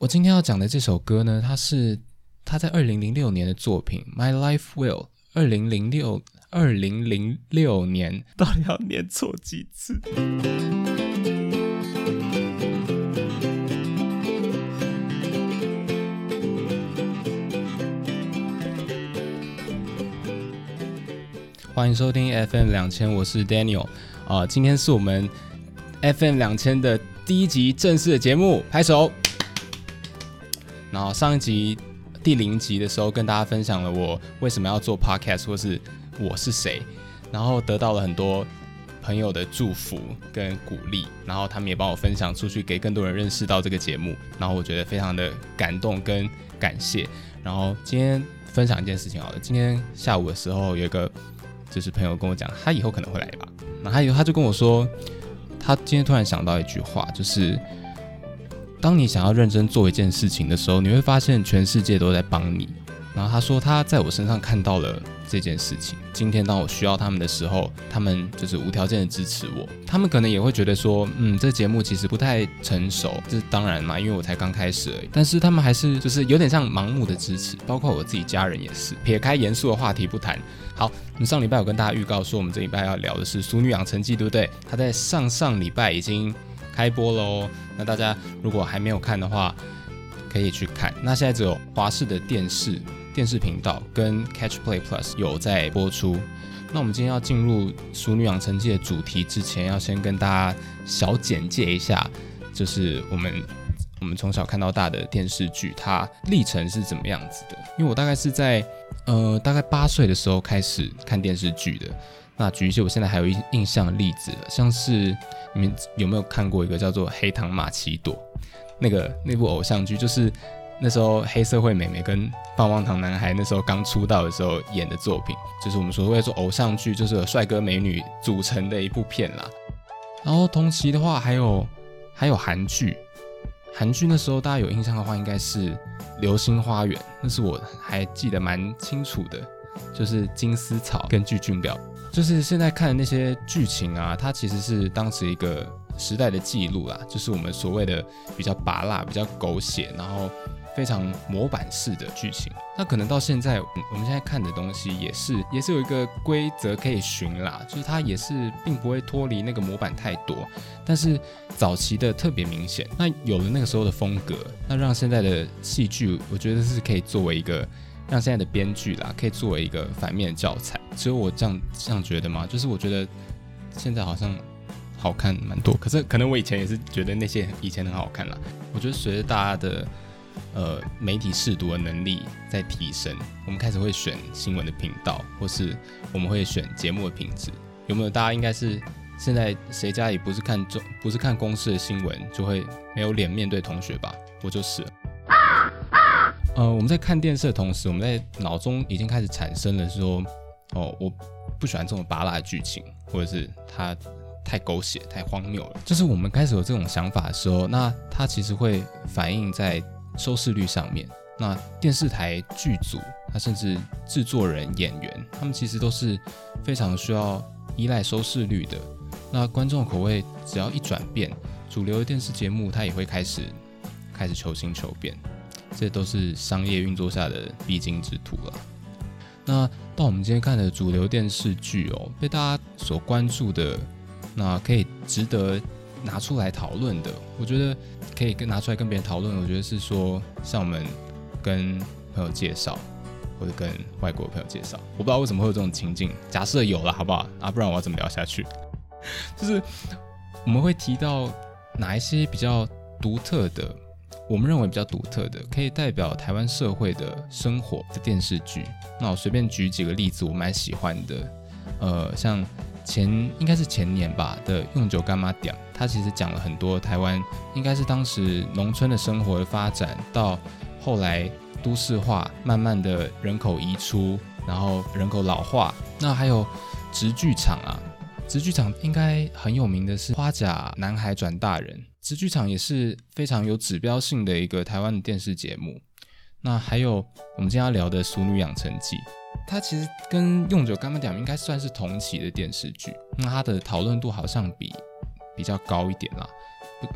我今天要讲的这首歌呢，它是他在二零零六年的作品《My Life Will》。二零零六二零零六年，到底要念错几次？欢迎收听 FM 两千，我是 Daniel 啊，今天是我们 FM 两千的第一集正式的节目，拍手。然后上一集第零集的时候，跟大家分享了我为什么要做 Podcast，或是我是谁，然后得到了很多朋友的祝福跟鼓励，然后他们也帮我分享出去，给更多人认识到这个节目，然后我觉得非常的感动跟感谢。然后今天分享一件事情好了，今天下午的时候有一个就是朋友跟我讲，他以后可能会来吧，然后他以后他就跟我说，他今天突然想到一句话，就是。当你想要认真做一件事情的时候，你会发现全世界都在帮你。然后他说他在我身上看到了这件事情。今天当我需要他们的时候，他们就是无条件的支持我。他们可能也会觉得说，嗯，这节目其实不太成熟，这当然嘛，因为我才刚开始而已。但是他们还是就是有点像盲目的支持，包括我自己家人也是。撇开严肃的话题不谈，好，我们上礼拜有跟大家预告说，我们这礼拜要聊的是《淑女养成记》，对不对？他在上上礼拜已经。开播喽！那大家如果还没有看的话，可以去看。那现在只有华视的电视电视频道跟 Catch Play Plus 有在播出。那我们今天要进入《熟女养成记》的主题之前，要先跟大家小简介一下，就是我们我们从小看到大的电视剧，它历程是怎么样子的？因为我大概是在呃大概八岁的时候开始看电视剧的。那举一些我现在还有印印象的例子，像是你们有没有看过一个叫做《黑糖玛奇朵》那个那部偶像剧，就是那时候黑社会美眉跟棒棒糖男孩那时候刚出道的时候演的作品，就是我们所谓做偶像剧，就是帅哥美女组成的一部片啦。然后同期的话，还有还有韩剧，韩剧那时候大家有印象的话，应该是《流星花园》，那是我还记得蛮清楚的，就是金丝草跟具俊表。就是现在看的那些剧情啊，它其实是当时一个时代的记录啦。就是我们所谓的比较拔辣、比较狗血，然后非常模板式的剧情。那可能到现在，我们现在看的东西也是也是有一个规则可以循啦，就是它也是并不会脱离那个模板太多。但是早期的特别明显，那有了那个时候的风格，那让现在的戏剧，我觉得是可以作为一个。让现在的编剧啦，可以作为一个反面教材。只有我这样这样觉得吗？就是我觉得现在好像好看蛮多，可是可能我以前也是觉得那些以前很好看啦。我觉得随着大家的呃媒体试读的能力在提升，我们开始会选新闻的频道，或是我们会选节目的品质。有没有大家应该是现在谁家里不是看中不是看公司的新闻，就会没有脸面对同学吧？我就是。呃，我们在看电视的同时，我们在脑中已经开始产生了说，哦，我不喜欢这种拔辣的剧情，或者是它太狗血、太荒谬了。就是我们开始有这种想法的时候，那它其实会反映在收视率上面。那电视台剧组，它甚至制作人、演员，他们其实都是非常需要依赖收视率的。那观众口味只要一转变，主流的电视节目它也会开始开始求新求变。这都是商业运作下的必经之途了。那到我们今天看的主流电视剧哦，被大家所关注的，那可以值得拿出来讨论的，我觉得可以跟拿出来跟别人讨论。我觉得是说，像我们跟朋友介绍，或者跟外国朋友介绍，我不知道为什么会有这种情境。假设有了，好不好？啊，不然我要怎么聊下去？就是我们会提到哪一些比较独特的。我们认为比较独特的，可以代表台湾社会的生活的电视剧。那我随便举几个例子，我蛮喜欢的。呃，像前应该是前年吧的《用酒干妈点》，它其实讲了很多台湾，应该是当时农村的生活的发展，到后来都市化，慢慢的人口移出，然后人口老化。那还有直剧场啊，直剧场应该很有名的是《花甲男孩转大人》。直剧场也是非常有指标性的一个台湾的电视节目。那还有我们今天要聊的《熟女养成记》，它其实跟《用酒干妈点》应该算是同期的电视剧。那它的讨论度好像比比较高一点啦，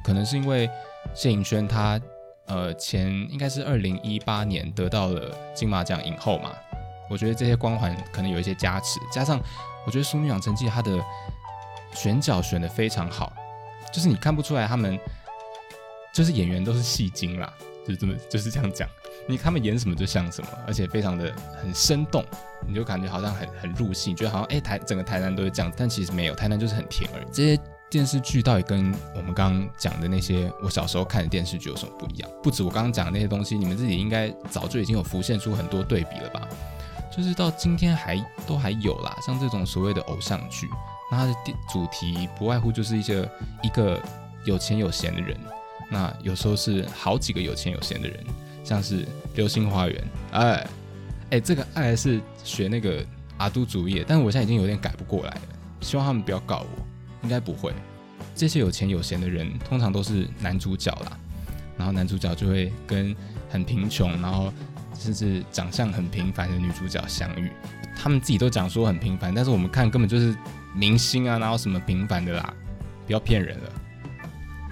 可能是因为谢颖萱她呃前应该是二零一八年得到了金马奖影后嘛，我觉得这些光环可能有一些加持，加上我觉得《淑女养成记》它的选角选的非常好，就是你看不出来他们就是演员都是戏精啦，就这么就是这样讲，你他们演什么就像什么，而且非常的很生动，你就感觉好像很很入戏，觉得好像哎台整个台南都是这样，但其实没有，台南就是很甜而已。这些电视剧到底跟我们刚刚讲的那些我小时候看的电视剧有什么不一样？不止我刚刚讲的那些东西，你们自己应该早就已经有浮现出很多对比了吧？就是到今天还都还有啦，像这种所谓的偶像剧，那它的主题不外乎就是一些一个有钱有闲的人，那有时候是好几个有钱有闲的人，像是《流星花园》，哎哎，这个爱是学那个阿都主义，但是我现在已经有点改不过来了，希望他们不要告我。应该不会。这些有钱有闲的人，通常都是男主角啦，然后男主角就会跟很贫穷，然后甚至长相很平凡的女主角相遇。他们自己都讲说很平凡，但是我们看根本就是明星啊，哪有什么平凡的啦？不要骗人了。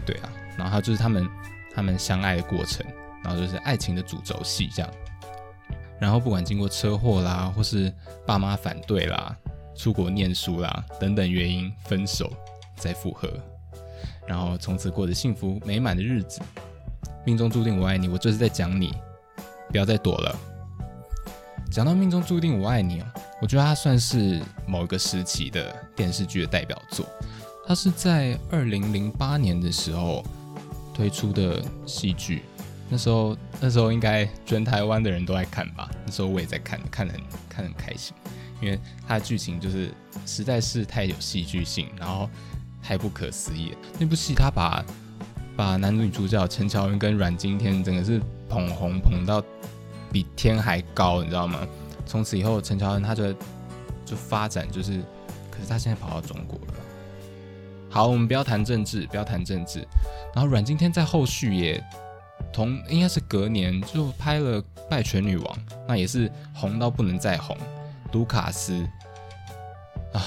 对啊，然后就是他们他们相爱的过程，然后就是爱情的主轴戏这样。然后不管经过车祸啦，或是爸妈反对啦。出国念书啦，等等原因分手，再复合，然后从此过着幸福美满的日子。命中注定我爱你，我就是在讲你，不要再躲了。讲到命中注定我爱你哦，我觉得它算是某一个时期的电视剧的代表作。它是在二零零八年的时候推出的戏剧，那时候那时候应该全台湾的人都在看吧？那时候我也在看，看得很看得很开心。因为它的剧情就是实在是太有戏剧性，然后太不可思议。那部戏它把把男女主角陈乔恩跟阮经天整个是捧红捧到比天还高，你知道吗？从此以后，陈乔恩他就就发展就是，可是他现在跑到中国了。好，我们不要谈政治，不要谈政治。然后阮经天在后续也同应该是隔年就拍了《拜权女王》，那也是红到不能再红。卢卡斯啊，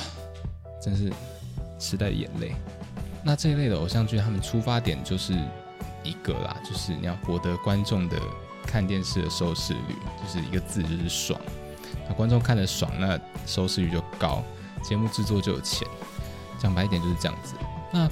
真是时代的眼泪。那这一类的偶像剧，他们出发点就是一个啦，就是你要博得观众的看电视的收视率，就是一个字就是爽。那观众看的爽，那收视率就高，节目制作就有钱。讲白一点就是这样子。那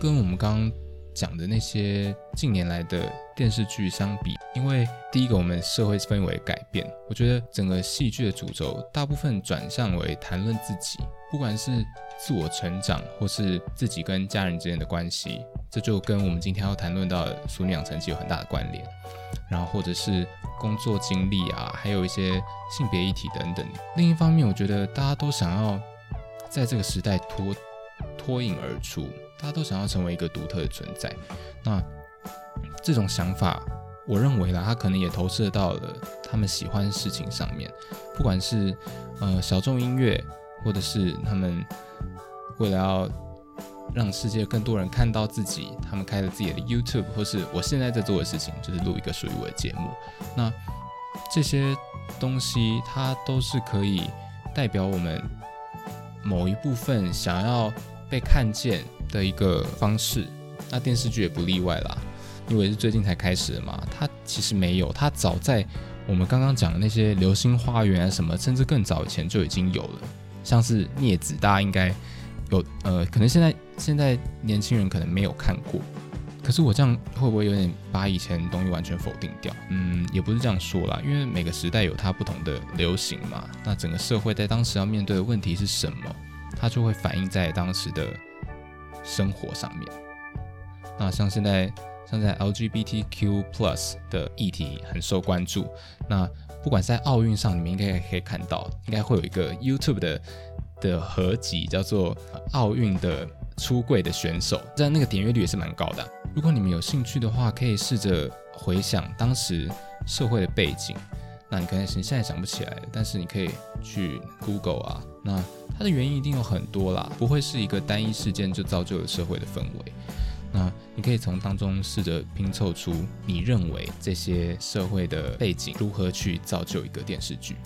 跟我们刚刚讲的那些近年来的。电视剧相比，因为第一个我们社会氛围改变，我觉得整个戏剧的主轴大部分转向为谈论自己，不管是自我成长，或是自己跟家人之间的关系，这就跟我们今天要谈论到的《淑女养成记》有很大的关联。然后或者是工作经历啊，还有一些性别议题等等。另一方面，我觉得大家都想要在这个时代脱脱颖而出，大家都想要成为一个独特的存在。那这种想法，我认为啦，他可能也投射到了他们喜欢的事情上面，不管是呃小众音乐，或者是他们为了要让世界更多人看到自己，他们开了自己的 YouTube，或是我现在在做的事情，就是录一个属于我的节目。那这些东西，它都是可以代表我们某一部分想要被看见的一个方式。那电视剧也不例外啦。因为是最近才开始的嘛，它其实没有，它早在我们刚刚讲的那些《流星花园》啊什么，甚至更早以前就已经有了。像是《镊子》，大家应该有，呃，可能现在现在年轻人可能没有看过。可是我这样会不会有点把以前东西完全否定掉？嗯，也不是这样说啦，因为每个时代有它不同的流行嘛。那整个社会在当时要面对的问题是什么，它就会反映在当时的生活上面。那像现在。像在 LGBTQ plus 的议题很受关注，那不管在奥运上，你们应该可以看到，应该会有一个 YouTube 的的合集，叫做奥运的出柜的选手，但那个点阅率也是蛮高的。如果你们有兴趣的话，可以试着回想当时社会的背景，那你可能现在想不起来，但是你可以去 Google 啊，那它的原因一定有很多啦，不会是一个单一事件就造就了社会的氛围。那你可以从当中试着拼凑出你认为这些社会的背景如何去造就一个电视剧。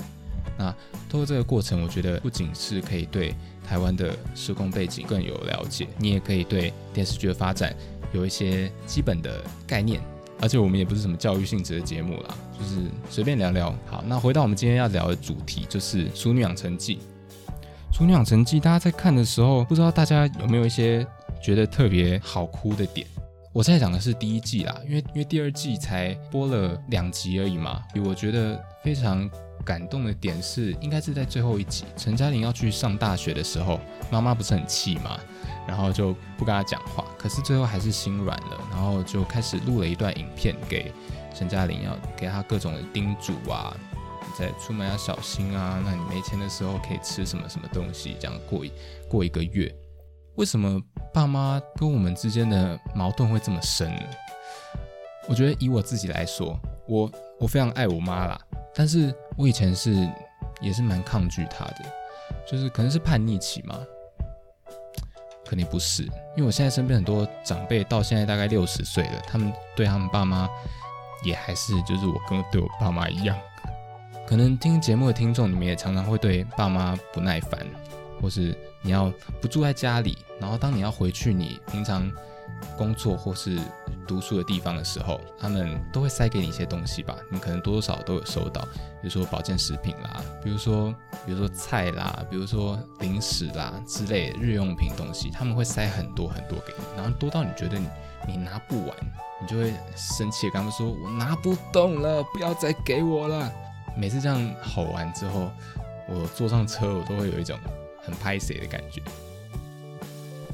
那通过这个过程，我觉得不仅是可以对台湾的时空背景更有了解，你也可以对电视剧的发展有一些基本的概念。而且我们也不是什么教育性质的节目啦，就是随便聊聊。好，那回到我们今天要聊的主题，就是《熟女养成记》。《熟女养成记》，大家在看的时候，不知道大家有没有一些觉得特别好哭的点？我在讲的是第一季啦，因为因为第二季才播了两集而已嘛。我觉得非常感动的点是，应该是在最后一集，陈嘉玲要去上大学的时候，妈妈不是很气嘛？然后就不跟她讲话，可是最后还是心软了，然后就开始录了一段影片给陈嘉玲，要给她各种的叮嘱啊，在出门要小心啊，那你没钱的时候可以吃什么什么东西，这样过一过一个月。为什么爸妈跟我们之间的矛盾会这么深？我觉得以我自己来说，我我非常爱我妈啦，但是我以前是也是蛮抗拒她的，就是可能是叛逆期嘛。肯定不是，因为我现在身边很多长辈到现在大概六十岁了，他们对他们爸妈也还是就是我跟对我爸妈一样。可能听节目的听众，你们也常常会对爸妈不耐烦，或是你要不住在家里，然后当你要回去你平常。工作或是读书的地方的时候，他们都会塞给你一些东西吧？你可能多多少都有收到，比如说保健食品啦，比如说比如说菜啦，比如说零食啦之类的日用品东西，他们会塞很多很多给你，然后多到你觉得你你拿不完，你就会生气，跟他们说：“我拿不动了，不要再给我了。”每次这样吼完之后，我坐上车，我都会有一种很拍谁的感觉。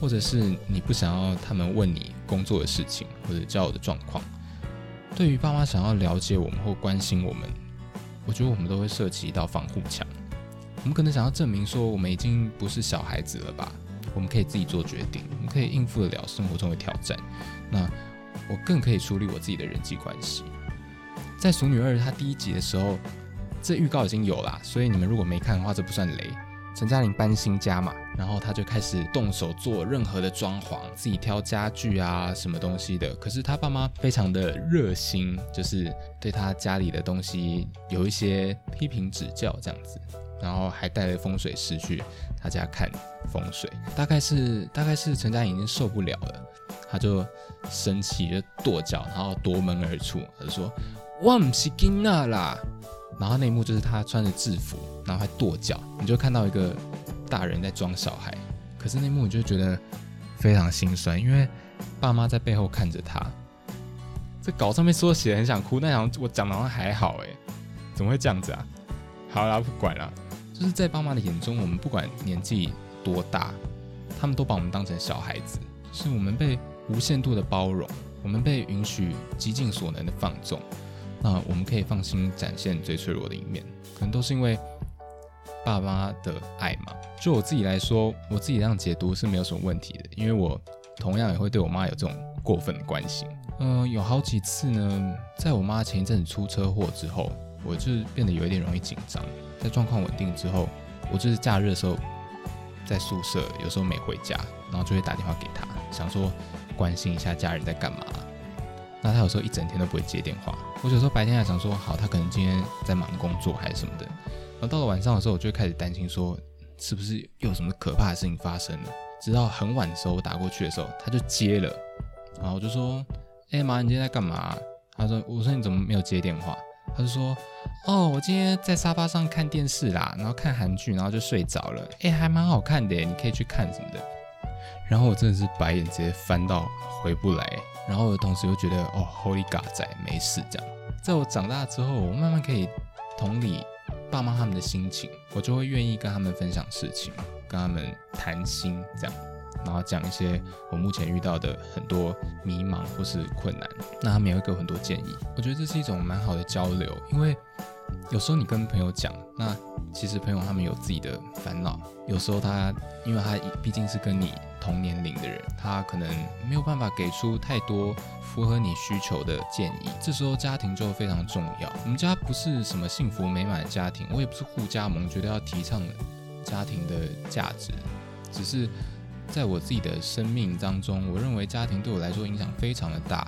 或者是你不想要他们问你工作的事情或者交友的状况，对于爸妈想要了解我们或关心我们，我觉得我们都会设起一道防护墙。我们可能想要证明说我们已经不是小孩子了吧？我们可以自己做决定，我们可以应付得了生活中的挑战。那我更可以处理我自己的人际关系。在《熟女二》它第一集的时候，这预告已经有啦，所以你们如果没看的话，这不算雷。陈嘉玲搬新家嘛，然后他就开始动手做任何的装潢，自己挑家具啊，什么东西的。可是他爸妈非常的热心，就是对他家里的东西有一些批评指教这样子，然后还带了风水师去他家看风水。大概是大概是陈嘉玲已经受不了了，他就生气就跺脚，然后夺门而出，他就说：“我唔是囡仔啦。”然后那一幕就是他穿着制服，然后还跺脚，你就看到一个大人在装小孩。可是那一幕你就觉得非常心酸，因为爸妈在背后看着他。这稿上面说写很想哭，但好像我讲的好像还好哎，怎么会这样子啊？好啦，不管了，就是在爸妈的眼中，我们不管年纪多大，他们都把我们当成小孩子，是我们被无限度的包容，我们被允许极尽所能的放纵。那我们可以放心展现最脆弱的一面，可能都是因为爸妈的爱嘛。就我自己来说，我自己这样解读是没有什么问题的，因为我同样也会对我妈有这种过分的关心。嗯，有好几次呢，在我妈前一阵子出车祸之后，我就变得有一点容易紧张。在状况稳定之后，我就是假日的时候在宿舍，有时候没回家，然后就会打电话给她，想说关心一下家人在干嘛。那他有时候一整天都不会接电话，我有时候白天还想说好，他可能今天在忙工作还是什么的。然后到了晚上的时候，我就开始担心说，是不是又有什么可怕的事情发生了？直到很晚的时候我打过去的时候，他就接了，然后我就说，哎妈，你今天在干嘛？他说，我说你怎么没有接电话？他就说，哦，我今天在沙发上看电视啦，然后看韩剧，然后就睡着了。哎，还蛮好看的，你可以去看什么的。然后我真的是白眼直接翻到回不来。然后同时又觉得哦，Holy God 仔没事这样。在我长大之后，我慢慢可以同理爸妈他们的心情，我就会愿意跟他们分享事情，跟他们谈心这样，然后讲一些我目前遇到的很多迷茫或是困难，那他们也会给我很多建议。我觉得这是一种蛮好的交流，因为有时候你跟朋友讲，那其实朋友他们有自己的烦恼，有时候他因为他毕竟是跟你。同年龄的人，他可能没有办法给出太多符合你需求的建议。这时候家庭就非常重要。我们家不是什么幸福美满的家庭，我也不是护加盟，觉得要提倡家庭的价值。只是在我自己的生命当中，我认为家庭对我来说影响非常的大，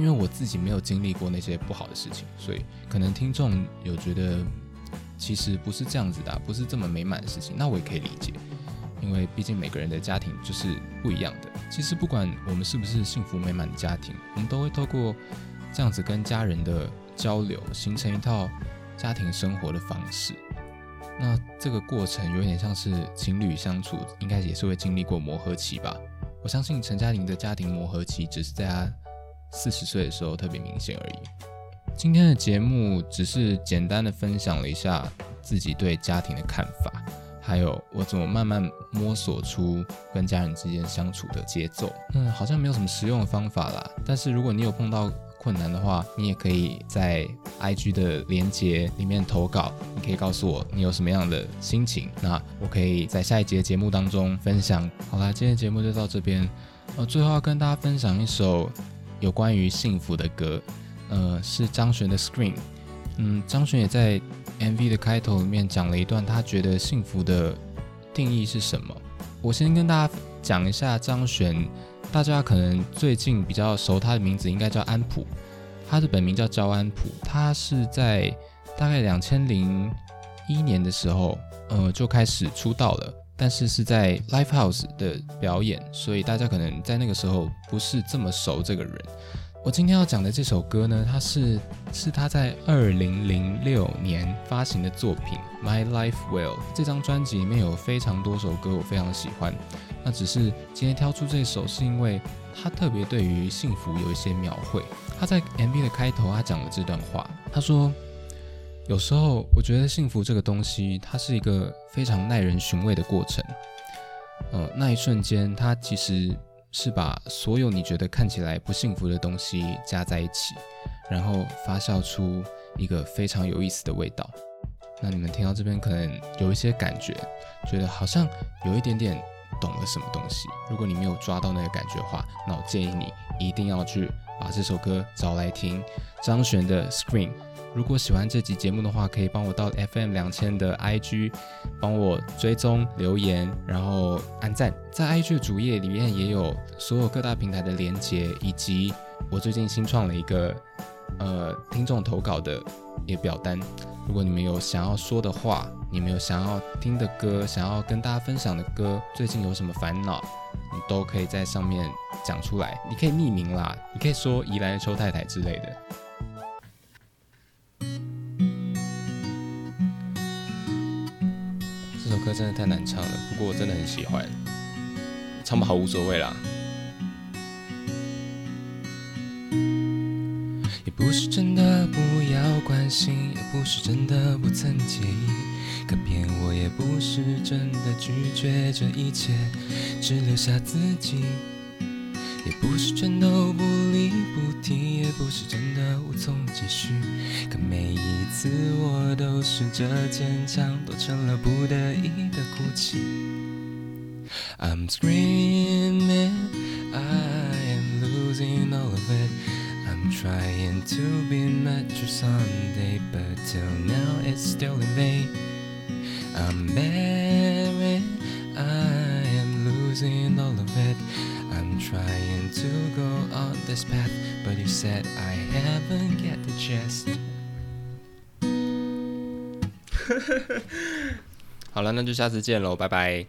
因为我自己没有经历过那些不好的事情，所以可能听众有觉得其实不是这样子的，不是这么美满的事情，那我也可以理解。因为毕竟每个人的家庭就是不一样的。其实不管我们是不是幸福美满的家庭，我们都会透过这样子跟家人的交流，形成一套家庭生活的方式。那这个过程有点像是情侣相处，应该也是会经历过磨合期吧。我相信陈嘉玲的家庭磨合期，只是在她四十岁的时候特别明显而已。今天的节目只是简单的分享了一下自己对家庭的看法，还有我怎么慢慢摸索出跟家人之间相处的节奏。嗯，好像没有什么实用的方法啦。但是如果你有碰到，困难的话，你也可以在 IG 的连接里面投稿。你可以告诉我你有什么样的心情，那我可以在下一节节目当中分享。好啦，今天节目就到这边。呃，最后要跟大家分享一首有关于幸福的歌，呃，是张悬的《Scream》。嗯，张悬也在 MV 的开头里面讲了一段他觉得幸福的定义是什么。我先跟大家讲一下张悬。大家可能最近比较熟他的名字，应该叫安普。他的本名叫焦安普。他是在大概两千零一年的时候，呃，就开始出道了。但是是在 Live House 的表演，所以大家可能在那个时候不是这么熟这个人。我今天要讲的这首歌呢，它是是他在二零零六年发行的作品《My Life Well》。这张专辑里面有非常多首歌，我非常喜欢。那只是今天挑出这首，是因为他特别对于幸福有一些描绘。他在 MV 的开头，他讲了这段话，他说：“有时候我觉得幸福这个东西，它是一个非常耐人寻味的过程。呃，那一瞬间，它其实……”是把所有你觉得看起来不幸福的东西加在一起，然后发酵出一个非常有意思的味道。那你们听到这边可能有一些感觉，觉得好像有一点点懂了什么东西。如果你没有抓到那个感觉的话，那我建议你一定要去把这首歌找来听，张悬的《Scream》。如果喜欢这集节目的话，可以帮我到 FM 两千的 IG 帮我追踪留言，然后按赞。在 IG 的主页里面也有所有各大平台的连接，以及我最近新创了一个呃听众投稿的一个表单。如果你们有想要说的话，你们有想要听的歌，想要跟大家分享的歌，最近有什么烦恼，你都可以在上面讲出来。你可以匿名啦，你可以说宜兰的邱太太之类的。真的太难唱了，不过我真的很喜欢，唱不好无所谓啦。也不是真的不要关心，也不是真的不曾介意，可偏我也不是真的拒绝这一切，只留下自己。也不是全都不不弃，也不是真的无从继续。可每一次我都试着坚强，都成了不得已的哭泣。I'm screaming, I am losing all of it. I'm trying to be mature someday, but till now it's still in vain. I'm married, I am losing all of it. I'm trying to go on this path, but you said I haven't get the chance. 好了，那就下次见喽，拜拜。